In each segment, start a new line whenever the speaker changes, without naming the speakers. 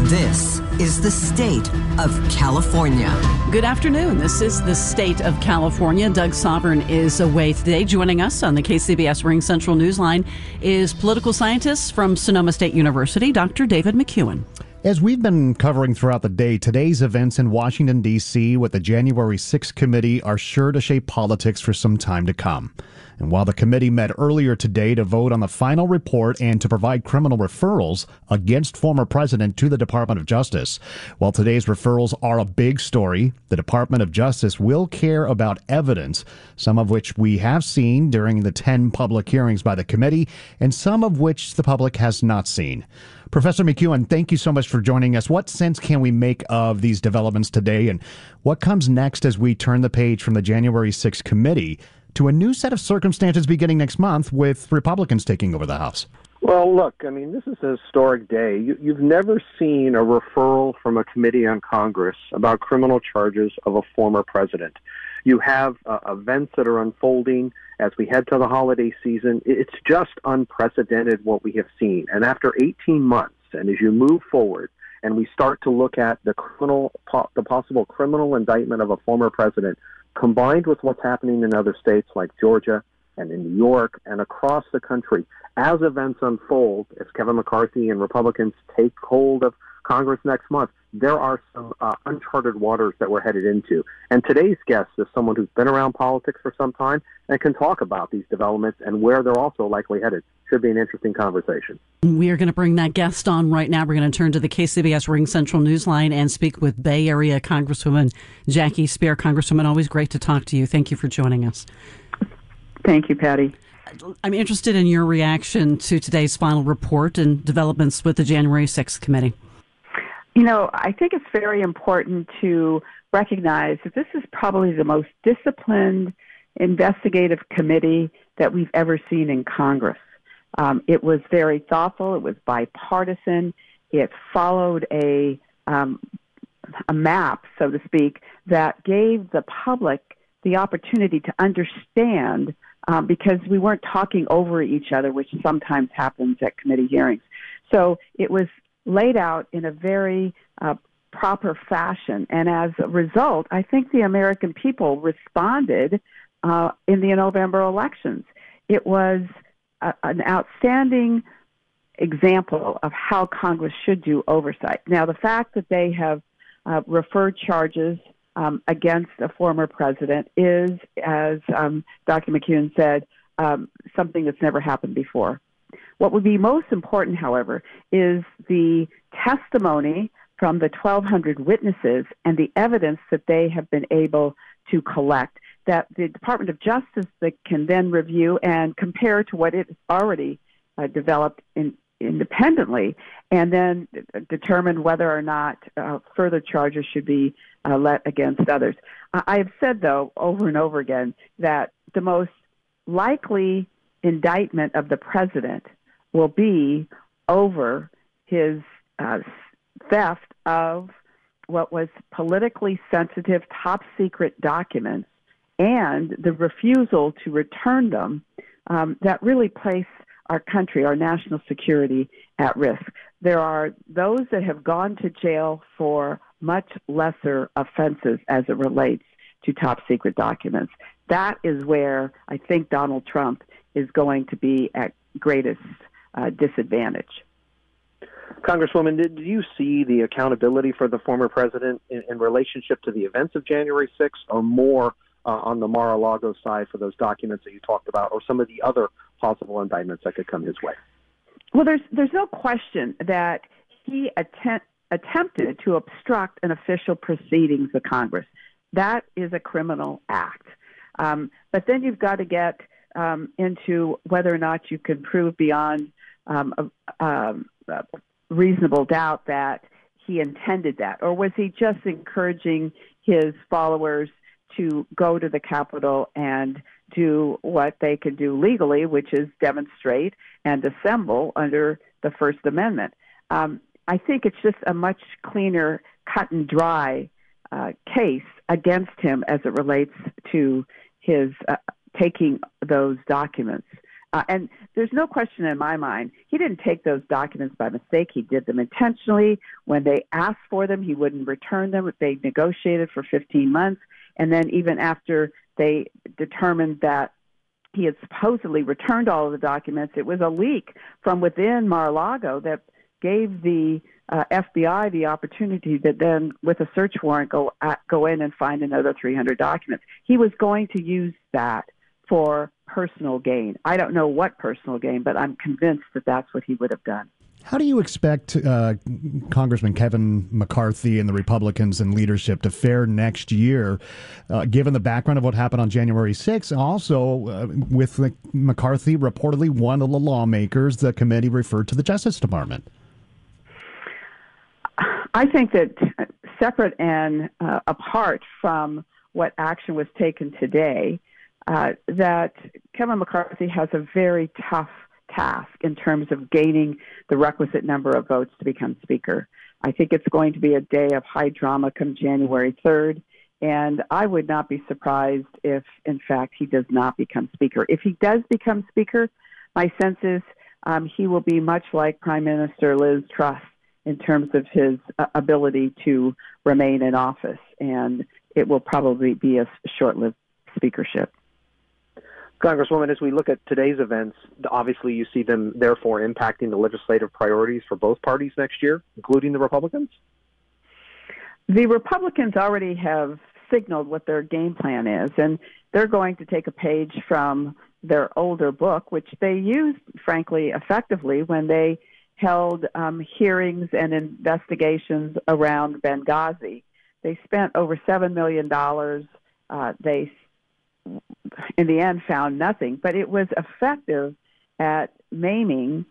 This is the state of California.
Good afternoon. This is the state of California. Doug Sovern is away today. Joining us on the KCBS Ring Central Newsline is political scientist from Sonoma State University, Dr. David McCuan.
As we've been covering throughout the day, today's events in Washington, D.C. with the January 6th committee are sure to shape politics for some time to come. And while the committee met earlier today to vote on the final report and to provide criminal referrals against former president to the Department of Justice, while today's referrals are a big story, the Department of Justice will care about evidence, some of which we have seen during the 10 public hearings by the committee, and some of which the public has not seen. Professor McCuan, thank you so much for joining us. What sense can we make of these developments today, and what comes next as we turn the page from the January 6th committee to a new set of circumstances beginning next month with Republicans taking over the House?
Well, look, I mean, this is a historic day. You, you've never seen a referral from a committee on Congress about criminal charges of a former president. You have uh, events that are unfolding as we head to the holiday season. It's just unprecedented what we have seen. And after 18 months, and as you move forward, and we start to look at the criminal, the possible criminal indictment of a former president, combined with what's happening in other states like Georgia and in New York and across the country, as events unfold, as Kevin McCarthy and Republicans take hold of Congress next month, there are some uh, uncharted waters that we're headed into. And today's guest is someone who's been around politics for some time and can talk about these developments and where they're also likely headed. Should be an interesting conversation.
We are going to bring that guest on right now. We're going to turn to the KCBS Ring Central Newsline and speak with Bay Area Congresswoman Jackie Speier. Congresswoman, always great to talk to you. Thank you for joining us.
Thank you, Patty.
I'm interested in your reaction to today's final report and developments with the January 6th committee.
You know, I think it's very important to recognize that this is probably the most disciplined investigative committee that we've ever seen in Congress. Um, it was very thoughtful. It was bipartisan. It followed a um, a map, so to speak, that gave the public the opportunity to understand um, because we weren't talking over each other, which sometimes happens at committee hearings. So it was laid out in a very uh, proper fashion. And as a result, I think the American people responded uh, in the November elections. It was a, an outstanding example of how Congress should do oversight. Now, the fact that they have uh, referred charges um, against a former president is, as um, Dr. McCuan said, um, something that's never happened before. What would be most important, however, is the testimony from the 1,200 witnesses and the evidence that they have been able to collect that the Department of Justice can then review and compare to what it has already uh, developed in, independently, and then determine whether or not uh, further charges should be uh, let against others. I have said, though, over and over again, that the most likely indictment of the president will be over his uh, theft of what was politically sensitive, top secret documents and the refusal to return them um, that really place our country, our national security at risk. There are those that have gone to jail for much lesser offenses as it relates to top secret documents. That is where I think Donald Trump is going to be at greatest uh, disadvantage.
Congresswoman, did you see the accountability for the former president in, in relationship to the events of January 6th, or more uh, on the Mar-a-Lago side for those documents that you talked about, or some of the other possible indictments that could come his way?
Well, there's there's no question that he attempt, attempted to obstruct an official proceedings of Congress. That is a criminal act. Um, but then you've got to get um, into whether or not you can prove beyond um, um, reasonable doubt that he intended that, or was he just encouraging his followers to go to the Capitol and do what they can do legally, which is demonstrate and assemble under the First Amendment. Um, I think it's just a much cleaner, cut and dry uh, case against him as it relates to his uh, taking those documents. Uh, and there's no question in my mind, he didn't take those documents by mistake. He did them intentionally. When they asked for them, he wouldn't return them. They negotiated for 15 months. And then, even after they determined that he had supposedly returned all of the documents, it was a leak from within Mar a Lago that gave the uh, FBI the opportunity to then, with a search warrant, go at, go in and find another 300 documents. He was going to use that for personal gain. I don't know what personal gain, but I'm convinced that that's what he would have done.
How do you expect uh, Congressman Kevin McCarthy and the Republicans in leadership to fare next year, uh, given the background of what happened on January 6th? Also, uh, with McCarthy reportedly one of the lawmakers the committee referred to the Justice Department.
I think that separate and uh, apart from what action was taken today, uh, that Kevin McCarthy has a very tough task in terms of gaining the requisite number of votes to become Speaker. I think it's going to be a day of high drama come January 3rd. And I would not be surprised if, in fact, he does not become Speaker. If he does become Speaker, my sense is um, he will be much like Prime Minister Liz Truss in terms of his uh, ability to remain in office. And it will probably be a short lived speakership.
Congresswoman, as we look at today's events, obviously you see them therefore impacting the legislative priorities for both parties next year, including the Republicans?
The Republicans already have signaled what their game plan is, and they're going to take a page from their older book, which they used, frankly, effectively when they held um, hearings and investigations around Benghazi. They spent over $7 million. Uh, they in the end found nothing, but it was effective at maiming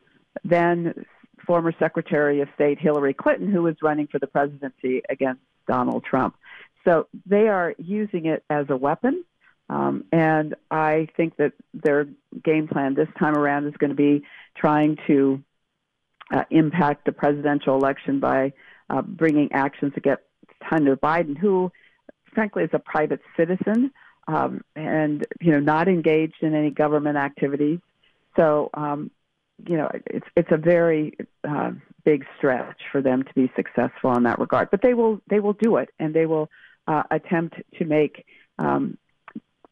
then former Secretary of State Hillary Clinton, who was running for the presidency against Donald Trump. So they are using it as a weapon. Um, and I think that their game plan this time around is going to be trying to uh, impact the presidential election by uh, bringing actions against Hunter Biden, who, frankly, is a private citizen um, and you know not engaged in any government activities. So um, you know it's it's a very uh, big stretch for them to be successful in that regard. But they will they will do it, and they will uh, attempt to make um,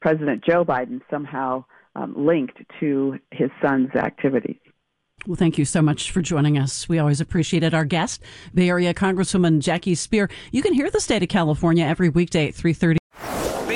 President Joe Biden somehow um, linked to his son's activities.
Well, thank you so much for joining us. We always appreciate it. Our guest, Bay Area Congresswoman Jackie Speier. You can hear the state of California every weekday at 3.30